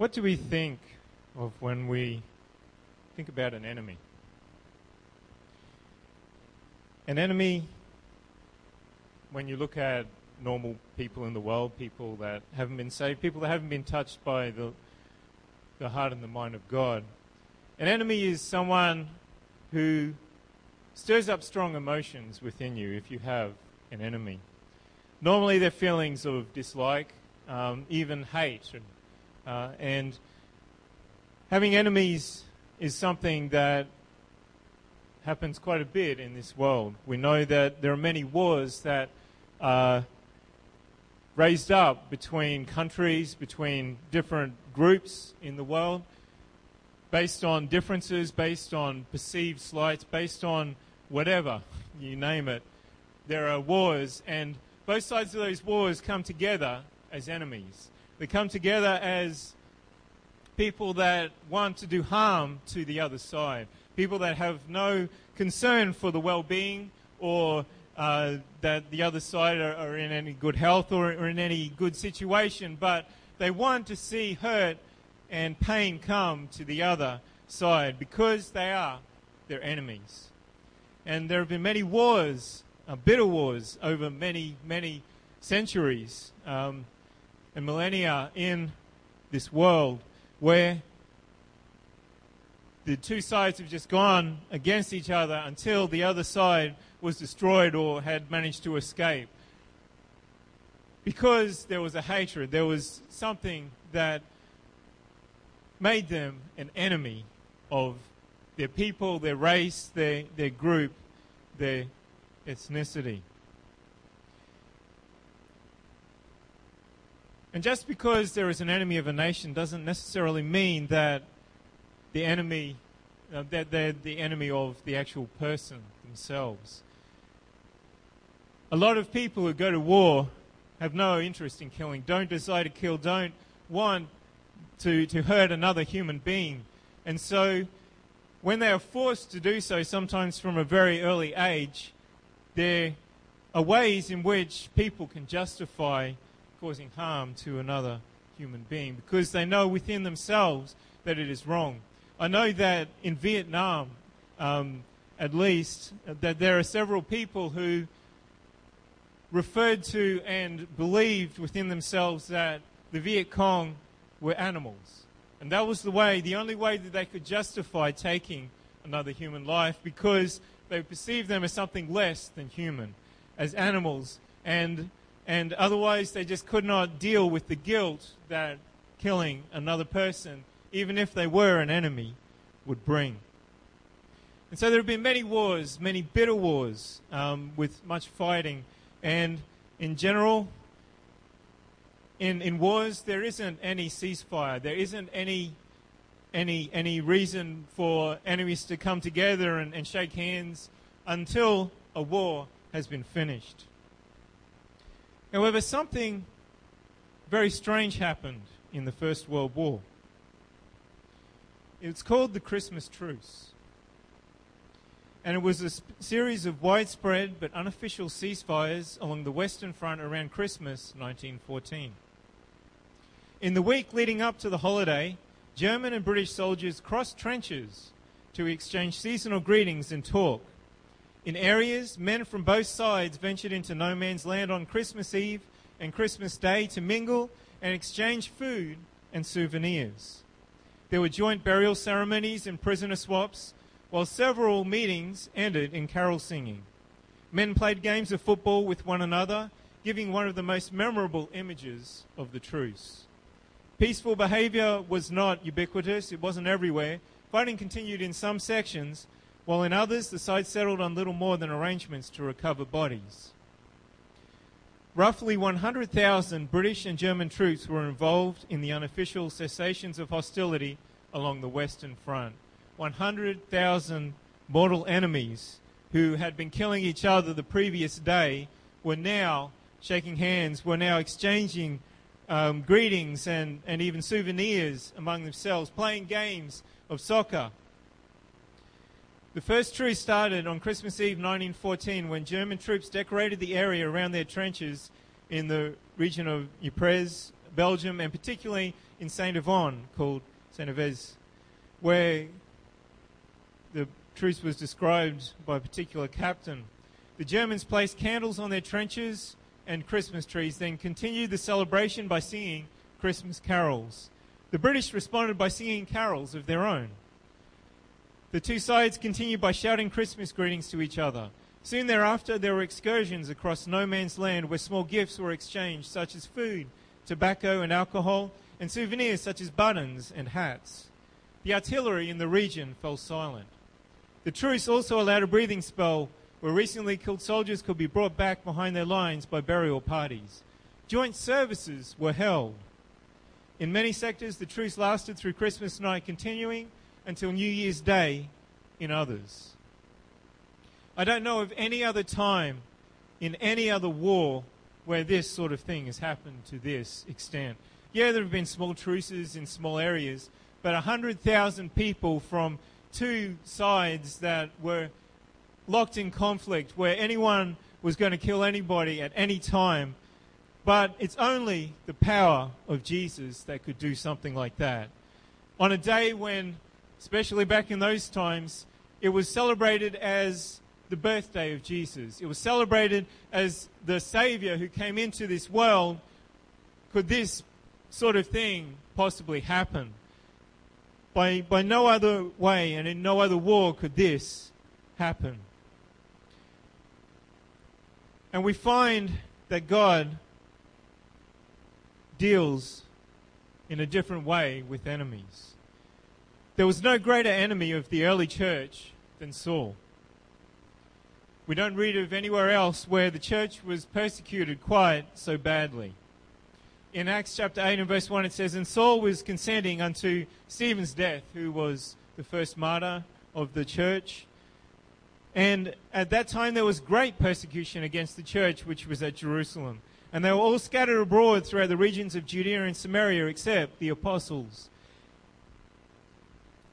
What do we think of when we think about an enemy? An enemy, when you look at normal people in the world, people that haven't been saved, people that haven't been touched by the, the heart and the mind of God, an enemy is someone who stirs up strong emotions within you if you have an enemy. Normally, they're feelings of dislike, um, even hate, and, uh, and having enemies is something that happens quite a bit in this world. We know that there are many wars that are raised up between countries, between different groups in the world, based on differences, based on perceived slights, based on whatever, you name it. There are wars, and both sides of those wars come together as enemies. They come together as people that want to do harm to the other side, people that have no concern for the well being or uh, that the other side are, are, in any good health or, or in any good situation, but they want to see hurt and pain come to the other side because they are their enemies. And there have been many wars, uh, bitter wars, over many, many centuries um, and millennia in this world where the two sides have just gone against each other until the other side was destroyed or had managed to escape. Because there was a hatred, there was something that made them an enemy of their people, their race, their, their group, their ethnicity. And just because there is an enemy of a nation doesn't necessarily mean that the enemy, uh, that they're the enemy of the actual person themselves. A lot of people who go to war have no interest in killing, don't desire to kill, don't want to, to hurt another human being. And so, when they are forced to do so, sometimes from a very early age, there are ways in which people can justify causing harm to another human being because they know within themselves that it is wrong. I know that in Vietnam, um, at least, that there are several people who referred to and believed within themselves that the Viet Cong were animals. And that was the way, the only way that they could justify taking another human life because they perceived them as something less than human, as animals. And, and otherwise, they just could not deal with the guilt that killing another person, even if they were an enemy, would bring. And so there have been many wars, many bitter wars, um, with much fighting. And in general, in, in wars, there isn't any ceasefire. There isn't any, any, any reason for enemies to come together and, and shake hands until a war has been finished. However, something very strange happened in the First World War. It's called the Christmas Truce. And it was a sp- series of widespread but unofficial ceasefires along the Western Front around Christmas 1914. In the week leading up to the holiday, German and British soldiers crossed trenches to exchange seasonal greetings and talk. In areas, men from both sides ventured into no man's land on Christmas Eve and Christmas Day to mingle and exchange food and souvenirs. There were joint burial ceremonies and prisoner swaps, while several meetings ended in carol singing. Men played games of football with one another, giving one of the most memorable images of the truce. Peaceful behavior was not ubiquitous, it wasn't everywhere. Fighting continued in some sections, while in others the sides settled on little more than arrangements to recover bodies. Roughly 100,000 British and German troops were involved in the unofficial cessations of hostility along the Western Front. 100,000 mortal enemies who had been killing each other the previous day were now shaking hands, were now exchanging um, greetings and, and even souvenirs among themselves, playing games of soccer. The first truce started on Christmas Eve 1914 when German troops decorated the area around their trenches in the region of Ypres, Belgium, and particularly in Saint Yvon, called Saint Yves, where the truce was described by a particular captain. The Germans placed candles on their trenches and Christmas trees, then continued the celebration by singing Christmas carols. The British responded by singing carols of their own. The two sides continued by shouting Christmas greetings to each other. Soon thereafter, there were excursions across no man's land where small gifts were exchanged, such as food, tobacco, and alcohol, and souvenirs such as buttons and hats. The artillery in the region fell silent. The truce also allowed a breathing spell where recently killed soldiers could be brought back behind their lines by burial parties. Joint services were held. In many sectors, the truce lasted through Christmas night, continuing until New Year's Day in others. I don't know of any other time in any other war where this sort of thing has happened to this extent. Yeah, there have been small truces in small areas, but 100,000 people from two sides that were locked in conflict, where anyone was going to kill anybody at any time. But it's only the power of Jesus that could do something like that. On a day when, especially back in those times, it was celebrated as the birthday of Jesus. It was celebrated as the Savior who came into this world. Could this sort of thing possibly happen? By, by no other way and in no other war could this happen. And we find that God deals in a different way with enemies. There was no greater enemy of the early church than Saul. We don't read of anywhere else where the church was persecuted quite so badly. In Acts chapter 8 and verse 1, it says, And Saul was consenting unto Stephen's death, who was the first martyr of the church. And at that time, there was great persecution against the church which was at Jerusalem. And they were all scattered abroad throughout the regions of Judea and Samaria, except the apostles.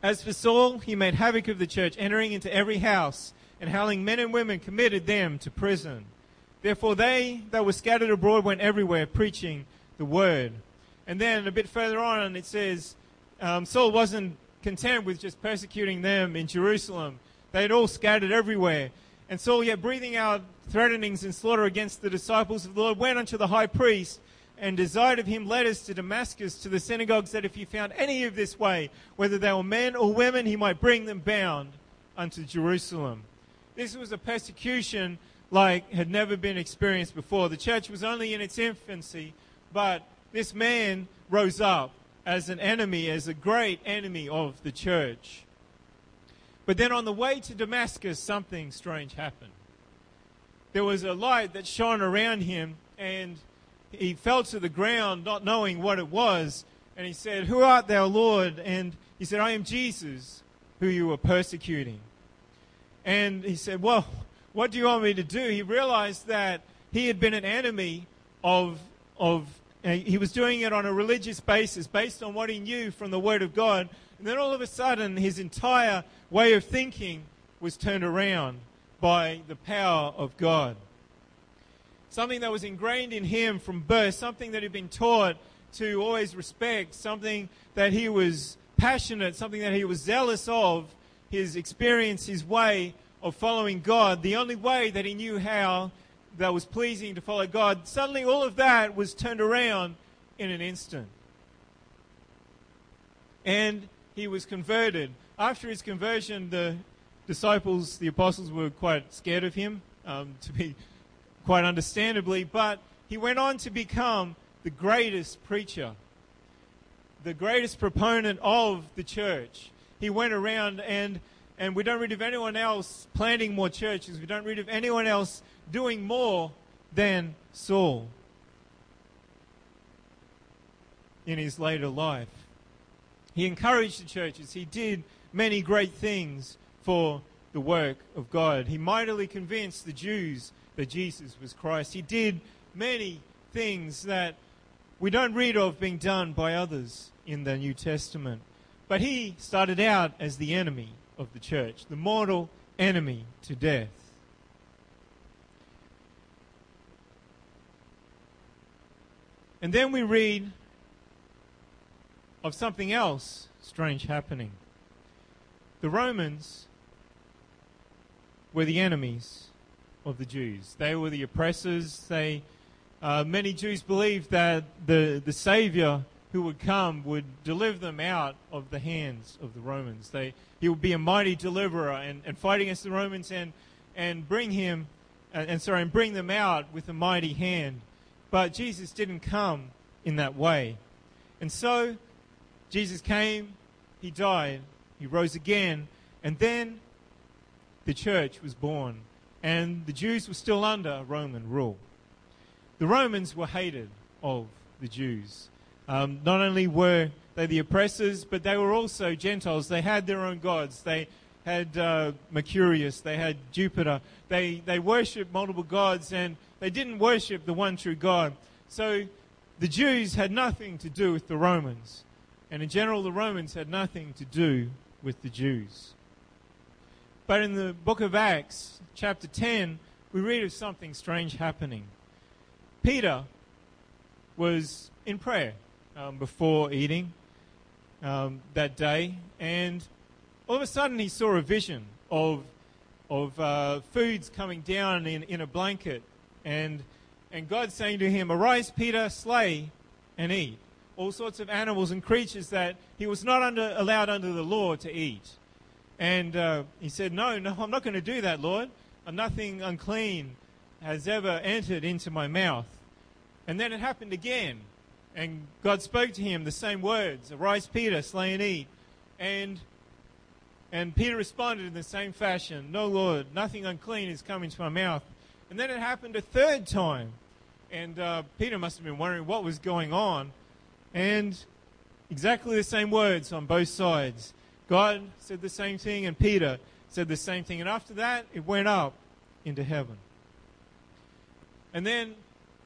As for Saul, he made havoc of the church, entering into every house and howling men and women committed them to prison. Therefore, they that were scattered abroad went everywhere preaching the word. And then a bit further on, it says um, Saul wasn't content with just persecuting them in Jerusalem. They had all scattered everywhere. And Saul, yet breathing out threatenings and slaughter against the disciples of the Lord, went unto the high priest and desired of him letters to Damascus to the synagogues that if he found any of this way, whether they were men or women, he might bring them bound unto Jerusalem. This was a persecution like had never been experienced before. The church was only in its infancy, but this man rose up as an enemy, as a great enemy of the church. But then on the way to Damascus, something strange happened. There was a light that shone around him, and he fell to the ground, not knowing what it was. And he said, Who art thou, Lord? And he said, I am Jesus, who you were persecuting. And he said, Well, what do you want me to do? He realized that he had been an enemy of, of uh, he was doing it on a religious basis, based on what he knew from the Word of God. And then all of a sudden, his entire way of thinking was turned around by the power of God. Something that was ingrained in him from birth, something that he'd been taught to always respect, something that he was passionate, something that he was zealous of, his experience, his way of following God, the only way that he knew how that was pleasing to follow God, suddenly all of that was turned around in an instant. And he was converted. After his conversion, the disciples, the apostles, were quite scared of him, um, to be quite understandably, but he went on to become the greatest preacher, the greatest proponent of the church. He went around and and we don't read of anyone else planting more churches. We don't read of anyone else doing more than Saul in his later life. He encouraged the churches. He did many great things for the work of God. He mightily convinced the Jews that Jesus was Christ. He did many things that we don't read of being done by others in the New Testament. But he started out as the enemy of the church, the mortal enemy to death. And then we read of something else strange happening. The Romans were the enemies of the Jews. They were the oppressors. They, uh, many Jews believed that the, the Savior who would come would deliver them out of the hands of the Romans. They, he would be a mighty deliverer and, and fight against the Romans and, and bring him, uh, and sorry, and bring them out with a mighty hand. But Jesus didn't come in that way. And so Jesus came, he died, he rose again, and then the church was born, and the Jews were still under Roman rule. The Romans were hated of the Jews. Um, not only were they the oppressors, but they were also Gentiles. They had their own gods. They had uh, Mercurius, they had Jupiter. They, they worshipped multiple gods, and they didn't worship the one true God. So the Jews had nothing to do with the Romans. And in general, the Romans had nothing to do with the Jews. But in the book of Acts, chapter 10, we read of something strange happening. Peter was in prayer um, before eating um, that day, and all of a sudden he saw a vision of, of uh, foods coming down in, in a blanket, and, and God saying to him, Arise, Peter, slay and eat all sorts of animals and creatures that he was not under, allowed under the law to eat. And uh, he said, No, no, I'm not going to do that, Lord. Nothing unclean has ever entered into my mouth. And then it happened again. And God spoke to him the same words Arise, Peter, slay and eat. And, and Peter responded in the same fashion No, Lord, nothing unclean has come into my mouth. And then it happened a third time. And uh, Peter must have been wondering what was going on. And exactly the same words on both sides. God said the same thing, and Peter said the same thing. And after that, it went up into heaven. And then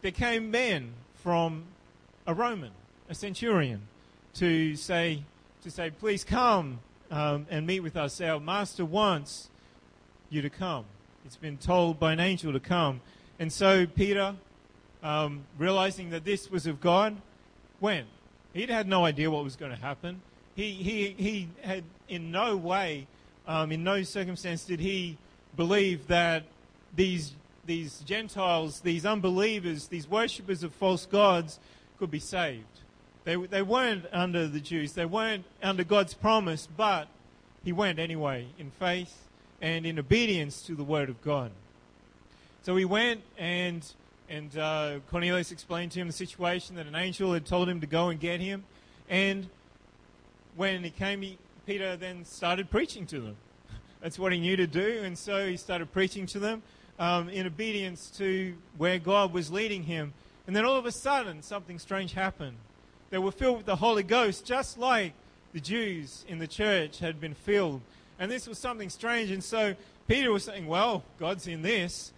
there came men from a Roman, a centurion, to say, to say, please come um, and meet with us. Our master wants you to come. It's been told by an angel to come. And so Peter, um, realizing that this was of God, went. He'd had no idea what was going to happen. He, he, he had in no way, um, in no circumstance did he believe that these, these Gentiles, these unbelievers, these worshippers of false gods could be saved. They, they weren't under the Jews. They weren't under God's promise, but he went anyway in faith and in obedience to the word of God. So he went and and uh, Cornelius explained to him the situation that an angel had told him to go and get him. And when he came, he, Peter then started preaching to them. That's what he knew to do. And so he started preaching to them um, in obedience to where God was leading him. And then all of a sudden, something strange happened. They were filled with the Holy Ghost, just like the Jews in the church had been filled. And this was something strange. And so Peter was saying, Well, God's in this.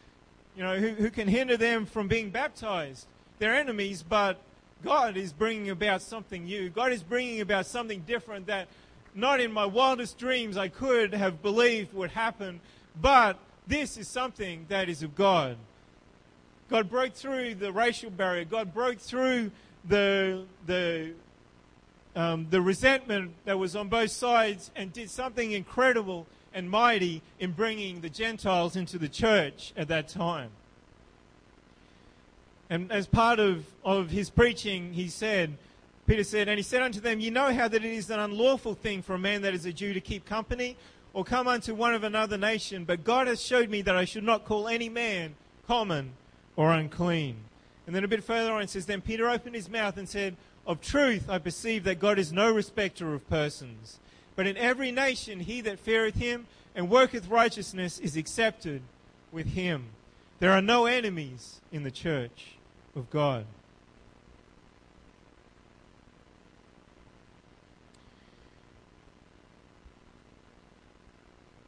You know, who, who can hinder them from being baptized? They're enemies, but God is bringing about something new. God is bringing about something different that not in my wildest dreams I could have believed would happen, but this is something that is of God. God broke through the racial barrier. God broke through the, the, um, the resentment that was on both sides and did something incredible and mighty in bringing the Gentiles into the church at that time. And as part of, of his preaching, he said, Peter said, And he said unto them, You know how that it is an unlawful thing for a man that is a Jew to keep company or come unto one of another nation, but God has showed me that I should not call any man common or unclean. And then a bit further on it says, Then Peter opened his mouth and said, Of truth I perceive that God is no respecter of persons. But in every nation he that feareth him and worketh righteousness is accepted with him. There are no enemies in the church of God.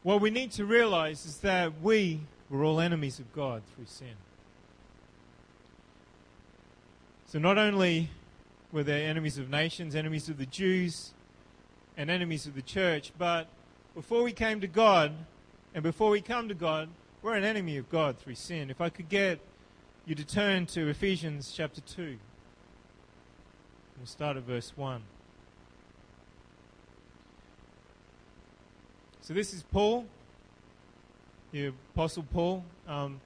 What we need to realize is that we were all enemies of God through sin. So not only were there enemies of nations, enemies of the Jews, and enemies of the church. But before we came to God, and before we come to God, we're an enemy of God through sin. If I could get you to turn to Ephesians chapter 2. We'll start at verse 1. So, this is Paul, the Apostle Paul, um,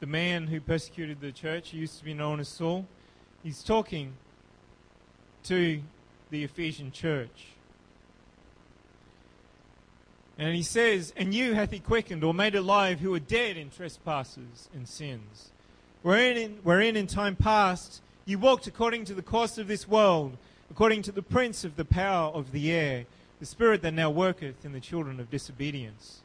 the man who persecuted the church, he used to be known as Saul. He's talking to the Ephesian church. And he says, And you hath he quickened or made alive who were dead in trespasses and sins wherein in, wherein in time past you walked according to the course of this world, according to the prince of the power of the air, the spirit that now worketh in the children of disobedience,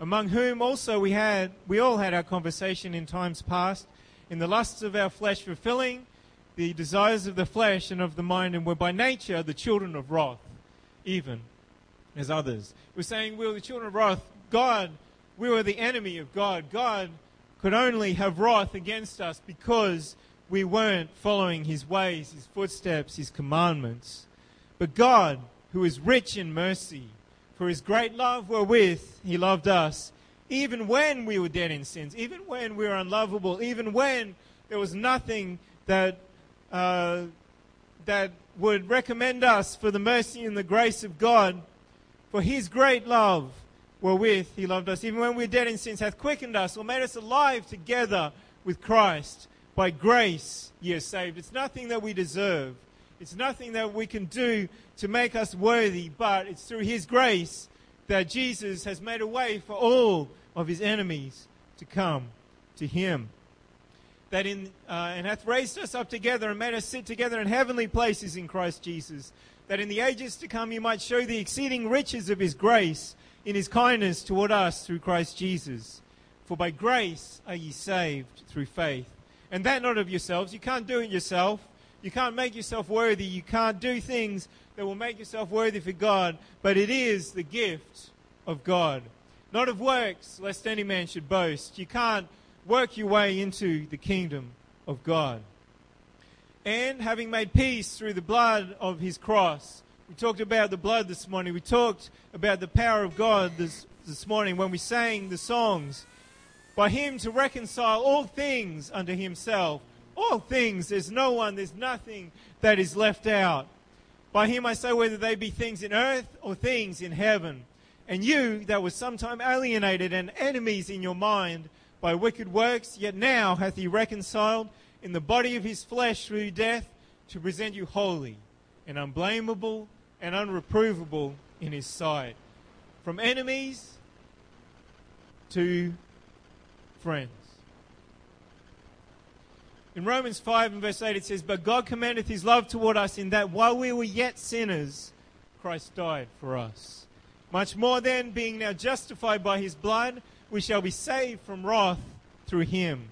among whom also we had we all had our conversation in times past, in the lusts of our flesh fulfilling the desires of the flesh and of the mind, and were by nature the children of wrath, even as others. We're saying we were the children of wrath. God, we were the enemy of God. God could only have wrath against us because we weren't following his ways, his footsteps, his commandments. But God, who is rich in mercy, for his great love wherewith he loved us, even when we were dead in sins, even when we were unlovable, even when there was nothing that, uh, that would recommend us for the mercy and the grace of God, for his great love wherewith he loved us, even when we were dead in sins, hath quickened us or made us alive together with Christ. By grace ye are saved. It's nothing that we deserve. It's nothing that we can do to make us worthy, but it's through his grace that Jesus has made a way for all of his enemies to come to him. That in, uh, and hath raised us up together and made us sit together in heavenly places in Christ Jesus that in the ages to come he might show the exceeding riches of his grace in his kindness toward us through Christ Jesus. For by grace are ye saved through faith. And that not of yourselves. You can't do it yourself. You can't make yourself worthy. You can't do things that will make yourself worthy for God. But it is the gift of God. Not of works, lest any man should boast. You can't work your way into the kingdom of God and having made peace through the blood of his cross. We talked about the blood this morning. We talked about the power of God this, this morning when we sang the songs. By him to reconcile all things unto himself. All things. There's no one, there's nothing that is left out. By him I say, whether they be things in earth or things in heaven. And you that were sometime alienated and enemies in your mind by wicked works, yet now hath he reconciled in the body of his flesh through death to present you holy and unblameable and unreprovable in his sight. From enemies to friends. In Romans 5 and verse 8 it says, But God commendeth his love toward us in that while we were yet sinners, Christ died for us. Much more then, being now justified by his blood, we shall be saved from wrath through him.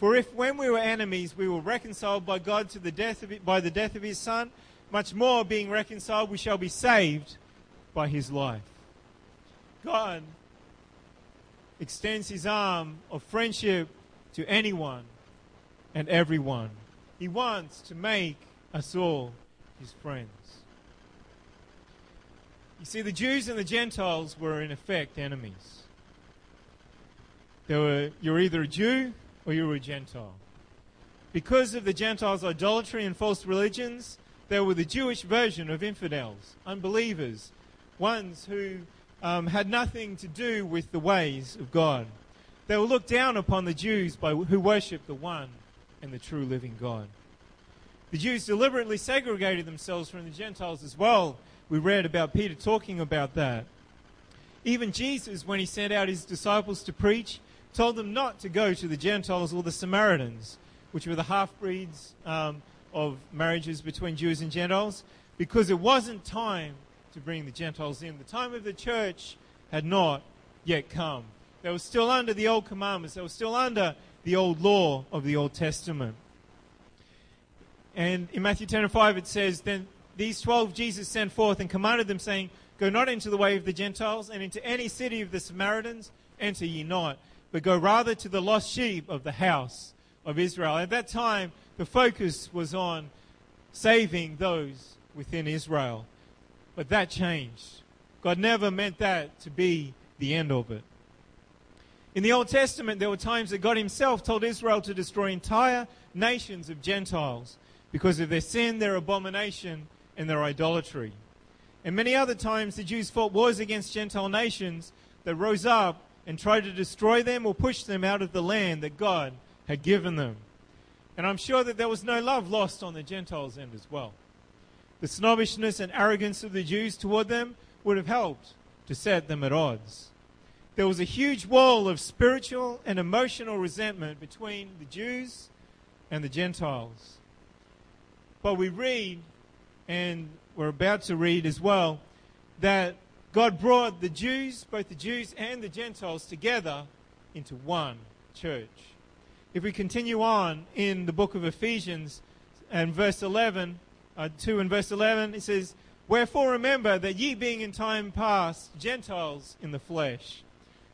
For if when we were enemies we were reconciled by God to the death of by the death of his son, much more being reconciled we shall be saved by his life. God extends his arm of friendship to anyone and everyone. He wants to make us all his friends. You see, the Jews and the Gentiles were in effect enemies. They were, you're either a Jew or you were a Gentile. Because of the Gentiles' idolatry and false religions, they were the Jewish version of infidels, unbelievers, ones who um, had nothing to do with the ways of God. They were looked down upon the Jews by, who worshipped the one and the true living God. The Jews deliberately segregated themselves from the Gentiles as well. We read about Peter talking about that. Even Jesus, when he sent out his disciples to preach, told them not to go to the Gentiles or the Samaritans, which were the half breeds um, of marriages between Jews and Gentiles, because it wasn't time to bring the Gentiles in. The time of the church had not yet come. They were still under the old commandments, they were still under the old law of the Old Testament. And in Matthew 10 and 5, it says, Then these twelve Jesus sent forth and commanded them, saying, Go not into the way of the Gentiles, and into any city of the Samaritans enter ye not but go rather to the lost sheep of the house of Israel. At that time, the focus was on saving those within Israel. But that changed. God never meant that to be the end of it. In the Old Testament, there were times that God Himself told Israel to destroy entire nations of Gentiles because of their sin, their abomination, and their idolatry. And many other times, the Jews fought wars against Gentile nations that rose up and tried to destroy them or push them out of the land that God had given them. And I'm sure that there was no love lost on the Gentiles' end as well. The snobbishness and arrogance of the Jews toward them would have helped to set them at odds. There was a huge wall of spiritual and emotional resentment between the Jews and the Gentiles. But we read, and we're about to read as well, that God brought the Jews, both the Jews and the Gentiles, together into one church. If we continue on in the book of Ephesians and verse 11, uh, 2 and verse 11, it says, Wherefore remember that ye being in time past Gentiles in the flesh,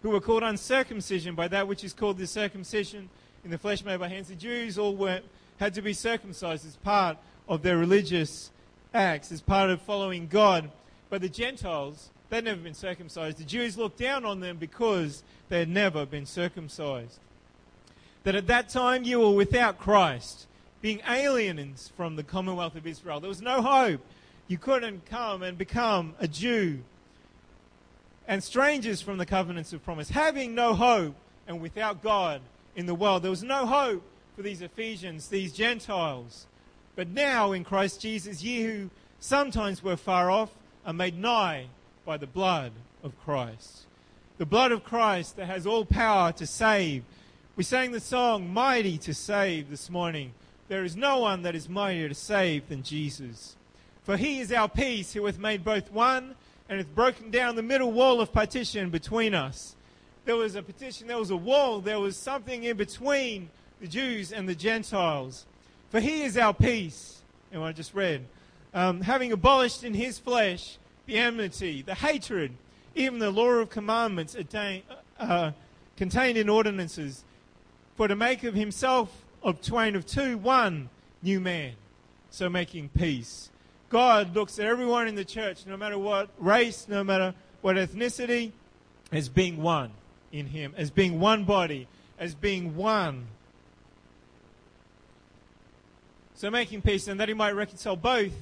who were called uncircumcision by that which is called the circumcision in the flesh made by hands. The Jews all were, had to be circumcised as part of their religious acts, as part of following God. But the Gentiles They'd never been circumcised. The Jews looked down on them because they had never been circumcised. That at that time you were without Christ, being aliens from the commonwealth of Israel. There was no hope. You couldn't come and become a Jew. And strangers from the covenants of promise, having no hope and without God in the world. There was no hope for these Ephesians, these Gentiles. But now in Christ Jesus, ye who sometimes were far off are made nigh by the blood of Christ. The blood of Christ that has all power to save. We sang the song, Mighty to Save, this morning. There is no one that is mightier to save than Jesus. For he is our peace, who hath made both one and hath broken down the middle wall of partition between us. There was a petition, there was a wall, there was something in between the Jews and the Gentiles. For he is our peace, and what I just read, um, having abolished in his flesh the enmity, the hatred, even the law of commandments attain, uh, contained in ordinances, for to make of himself of twain of two one new man, so making peace. God looks at everyone in the church, no matter what race, no matter what ethnicity, as being one in him, as being one body, as being one. So making peace, and that he might reconcile both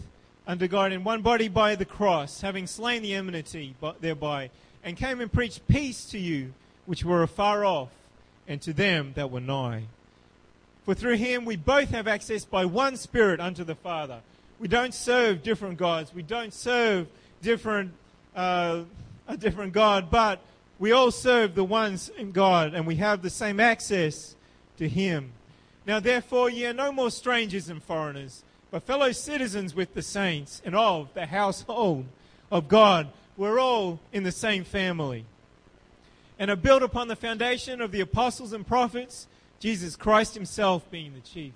under God in one body by the cross, having slain the enmity thereby, and came and preached peace to you which were afar off, and to them that were nigh. For through him we both have access by one Spirit unto the Father. We don't serve different gods. We don't serve different uh, a different God, but we all serve the ones in God, and we have the same access to Him. Now, therefore, ye are no more strangers and foreigners but fellow citizens with the saints and of the household of God. We're all in the same family. And are built upon the foundation of the apostles and prophets, Jesus Christ himself being the chief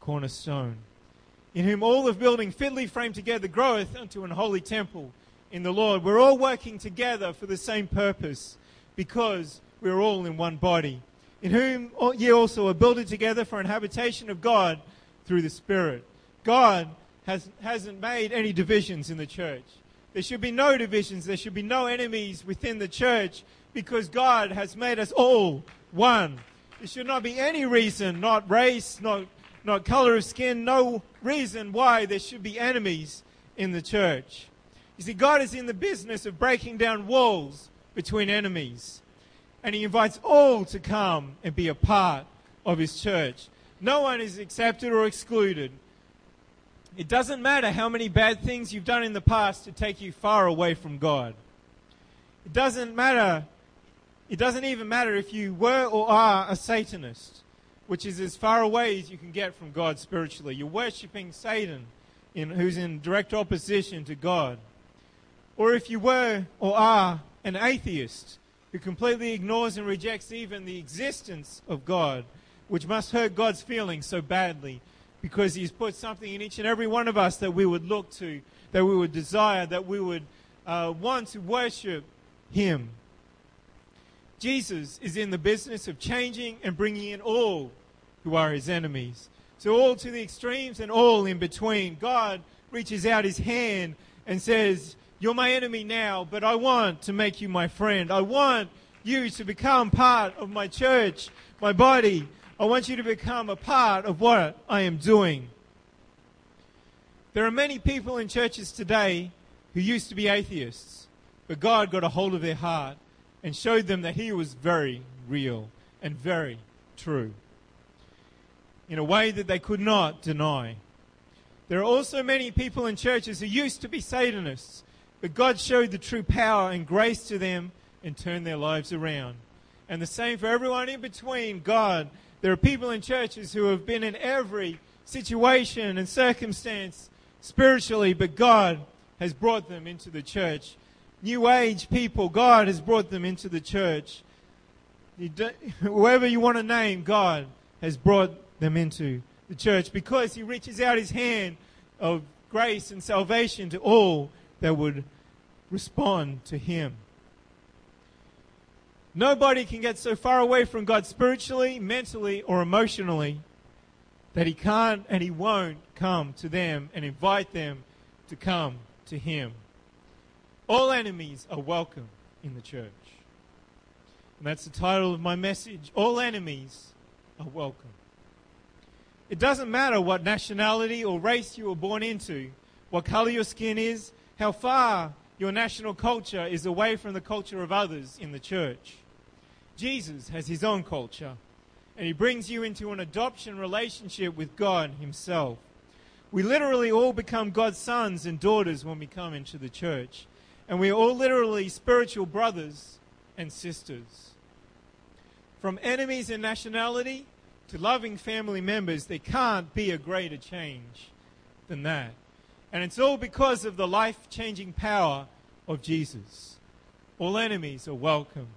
cornerstone, in whom all the building fitly framed together groweth unto an holy temple in the Lord. We're all working together for the same purpose because we're all in one body, in whom ye also are builded together for an habitation of God through the Spirit. God has, hasn't made any divisions in the church. There should be no divisions. There should be no enemies within the church because God has made us all one. There should not be any reason, not race, not, not color of skin, no reason why there should be enemies in the church. You see, God is in the business of breaking down walls between enemies. And He invites all to come and be a part of His church. No one is accepted or excluded. It doesn't matter how many bad things you've done in the past to take you far away from God. It doesn't matter. It doesn't even matter if you were or are a Satanist, which is as far away as you can get from God spiritually. You're worshipping Satan, in, who's in direct opposition to God. Or if you were or are an atheist who completely ignores and rejects even the existence of God, which must hurt God's feelings so badly because He's put something in each and every one of us that we would look to, that we would desire, that we would uh, want to worship Him. Jesus is in the business of changing and bringing in all who are His enemies. So, all to the extremes and all in between. God reaches out His hand and says, You're my enemy now, but I want to make you my friend. I want you to become part of my church, my body, I want you to become a part of what I am doing. There are many people in churches today who used to be atheists, but God got a hold of their heart and showed them that he was very real and very true in a way that they could not deny. There are also many people in churches who used to be Satanists, but God showed the true power and grace to them and turned their lives around. And the same for everyone in between. God, there are people in churches who have been in every situation and circumstance spiritually, but God has brought them into the church. New age people, God has brought them into the church. whoever you want to name, God has brought them into the church because He reaches out His hand of grace and salvation to all that would respond to Him. Nobody can get so far away from God spiritually, mentally, or emotionally that he can't and he won't come to them and invite them to come to him. All enemies are welcome in the church. And that's the title of my message. All enemies are welcome. It doesn't matter what nationality or race you were born into, what color your skin is, how far your national culture is away from the culture of others in the church. Jesus has his own culture, and he brings you into an adoption relationship with God himself. We literally all become God's sons and daughters when we come into the church, and we are all literally spiritual brothers and sisters. From enemies in nationality to loving family members, there can't be a greater change than that. And it's all because of the life changing power of Jesus. All enemies are welcome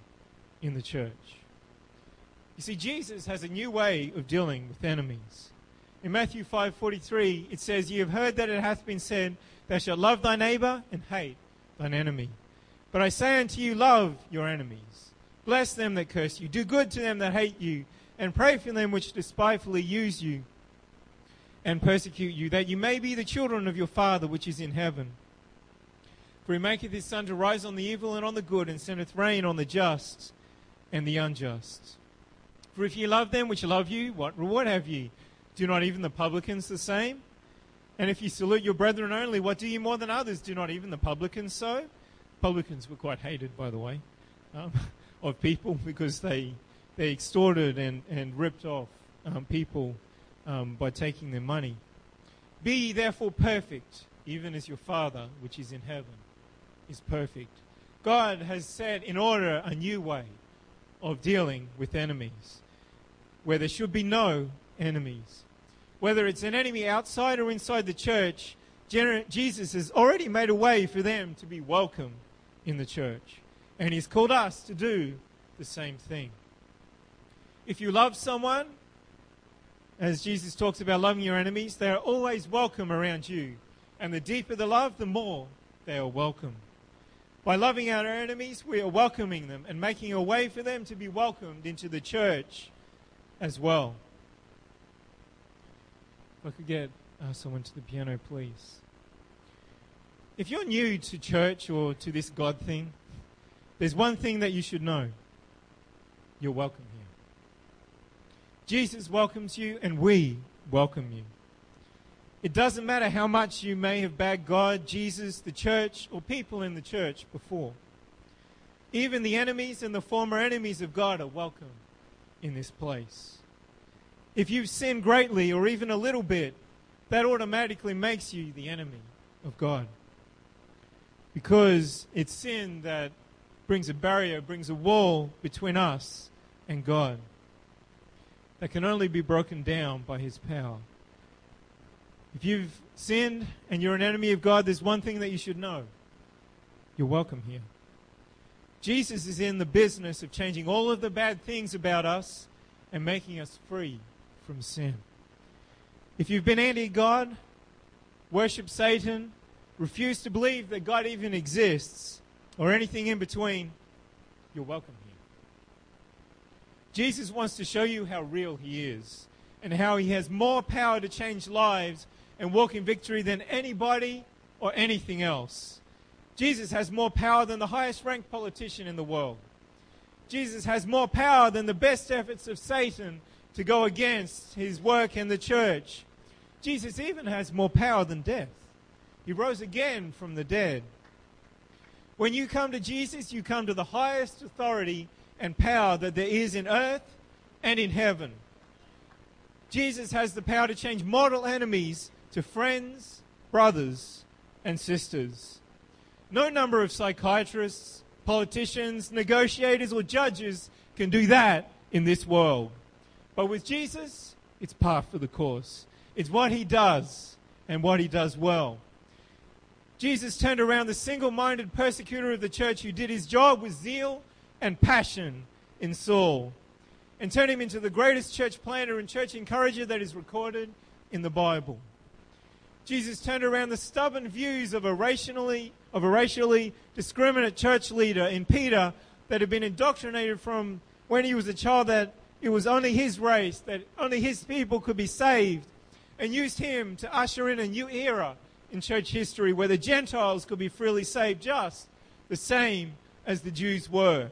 in the church. You see, Jesus has a new way of dealing with enemies. In Matthew 5:43, it says, "You have heard that it hath been said, Thou shalt love thy neighbor and hate thine enemy. But I say unto you, love your enemies. Bless them that curse you. Do good to them that hate you. And pray for them which despitefully use you and persecute you, that you may be the children of your Father which is in heaven. For he maketh his sun to rise on the evil and on the good, and sendeth rain on the just and the unjust. For if ye love them which love you, what reward have ye? Do not even the publicans the same? And if you salute your brethren only, what do you more than others? Do not even the publicans so? Publicans were quite hated, by the way, um, of people because they, they extorted and, and ripped off um, people um, by taking their money. Be ye therefore perfect, even as your Father which is in heaven is perfect. God has set in order a new way of dealing with enemies, where there should be no enemies. Whether it's an enemy outside or inside the church, Jesus has already made a way for them to be welcome in the church. And He's called us to do the same thing. If you love someone, as Jesus talks about loving your enemies, they are always welcome around you. And the deeper the love, the more they are welcome. By loving our enemies, we are welcoming them and making a way for them to be welcomed into the church as well. I could get uh, someone to the piano, please. If you're new to church or to this God thing, there's one thing that you should know you're welcome here. Jesus welcomes you, and we welcome you. It doesn't matter how much you may have bagged God, Jesus, the church, or people in the church before. Even the enemies and the former enemies of God are welcome in this place. If you've sinned greatly or even a little bit, that automatically makes you the enemy of God. Because it's sin that brings a barrier, brings a wall between us and God that can only be broken down by His power. If you've sinned and you're an enemy of God, there's one thing that you should know you're welcome here. Jesus is in the business of changing all of the bad things about us and making us free from sin. If you've been anti God, worship Satan, refuse to believe that God even exists, or anything in between, you're welcome here. Jesus wants to show you how real he is and how he has more power to change lives and walk in victory than anybody or anything else. Jesus has more power than the highest ranked politician in the world. Jesus has more power than the best efforts of Satan to go against his work in the church. Jesus even has more power than death. He rose again from the dead. When you come to Jesus, you come to the highest authority and power that there is in earth and in heaven. Jesus has the power to change mortal enemies to friends, brothers, and sisters. No number of psychiatrists, politicians, negotiators, or judges can do that in this world. But with Jesus, it's par for the course. It's what he does and what he does well. Jesus turned around the single minded persecutor of the church who did his job with zeal and passion in Saul and turned him into the greatest church planter and church encourager that is recorded in the Bible. Jesus turned around the stubborn views of a racially, of a racially discriminate church leader in Peter that had been indoctrinated from when he was a child that it was only his race, that only his people could be saved, and used him to usher in a new era in church history where the Gentiles could be freely saved just the same as the Jews were.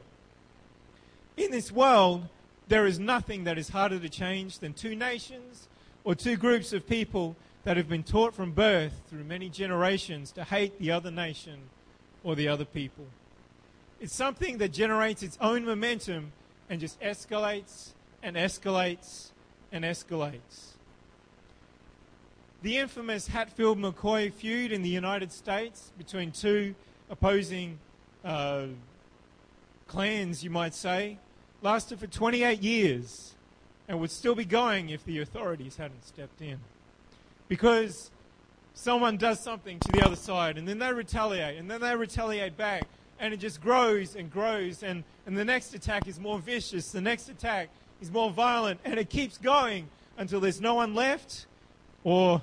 In this world, there is nothing that is harder to change than two nations or two groups of people that have been taught from birth through many generations to hate the other nation or the other people. It's something that generates its own momentum and just escalates and escalates and escalates. The infamous Hatfield McCoy feud in the United States between two opposing uh, clans, you might say, lasted for 28 years and would still be going if the authorities hadn't stepped in. Because someone does something to the other side and then they retaliate and then they retaliate back and it just grows and grows and, and the next attack is more vicious, the next attack is more violent and it keeps going until there's no one left or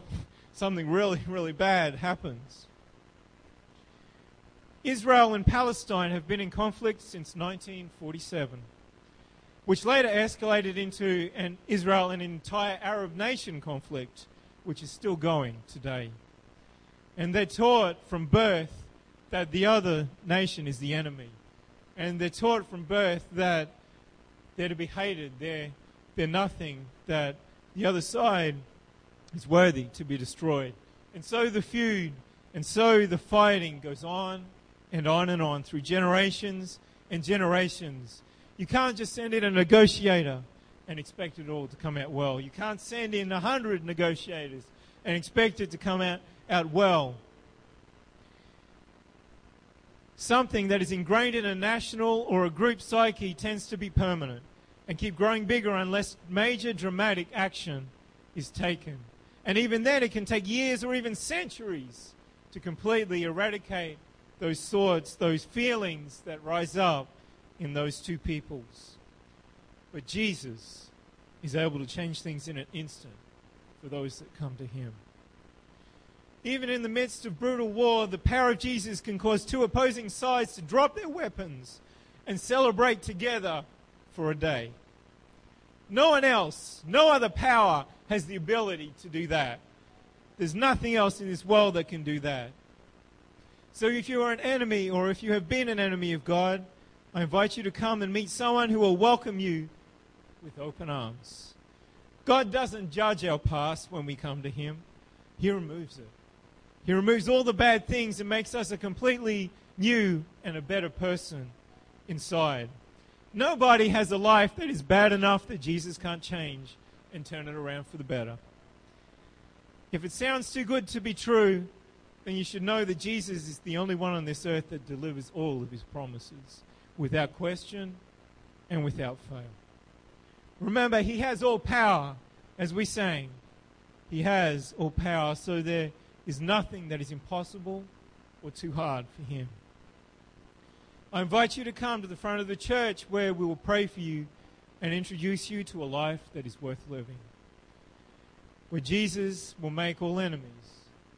something really, really bad happens. Israel and Palestine have been in conflict since 1947, which later escalated into an Israel and entire Arab nation conflict, which is still going today. And they're taught from birth that the other nation is the enemy. And they're taught from birth that they're to be hated, they're, they're nothing, that the other side is worthy to be destroyed. And so the feud and so the fighting goes on and on and on through generations and generations. You can't just send in a negotiator and expect it all to come out well. You can't send in a hundred negotiators and expect it to come out, out well. Something that is ingrained in a national or a group psyche tends to be permanent and keep growing bigger unless major dramatic action is taken. And even then, it can take years or even centuries to completely eradicate those thoughts, those feelings that rise up in those two peoples. But Jesus is able to change things in an instant for those that come to him. Even in the midst of brutal war, the power of Jesus can cause two opposing sides to drop their weapons and celebrate together for a day. No one else, no other power has the ability to do that. There's nothing else in this world that can do that. So if you are an enemy or if you have been an enemy of God, I invite you to come and meet someone who will welcome you with open arms. God doesn't judge our past when we come to Him, He removes it. He removes all the bad things and makes us a completely new and a better person inside. Nobody has a life that is bad enough that Jesus can't change and turn it around for the better. If it sounds too good to be true, then you should know that Jesus is the only one on this earth that delivers all of his promises without question and without fail. Remember, he has all power, as we sang. He has all power, so there is nothing that is impossible or too hard for him. I invite you to come to the front of the church where we will pray for you and introduce you to a life that is worth living, where Jesus will make all enemies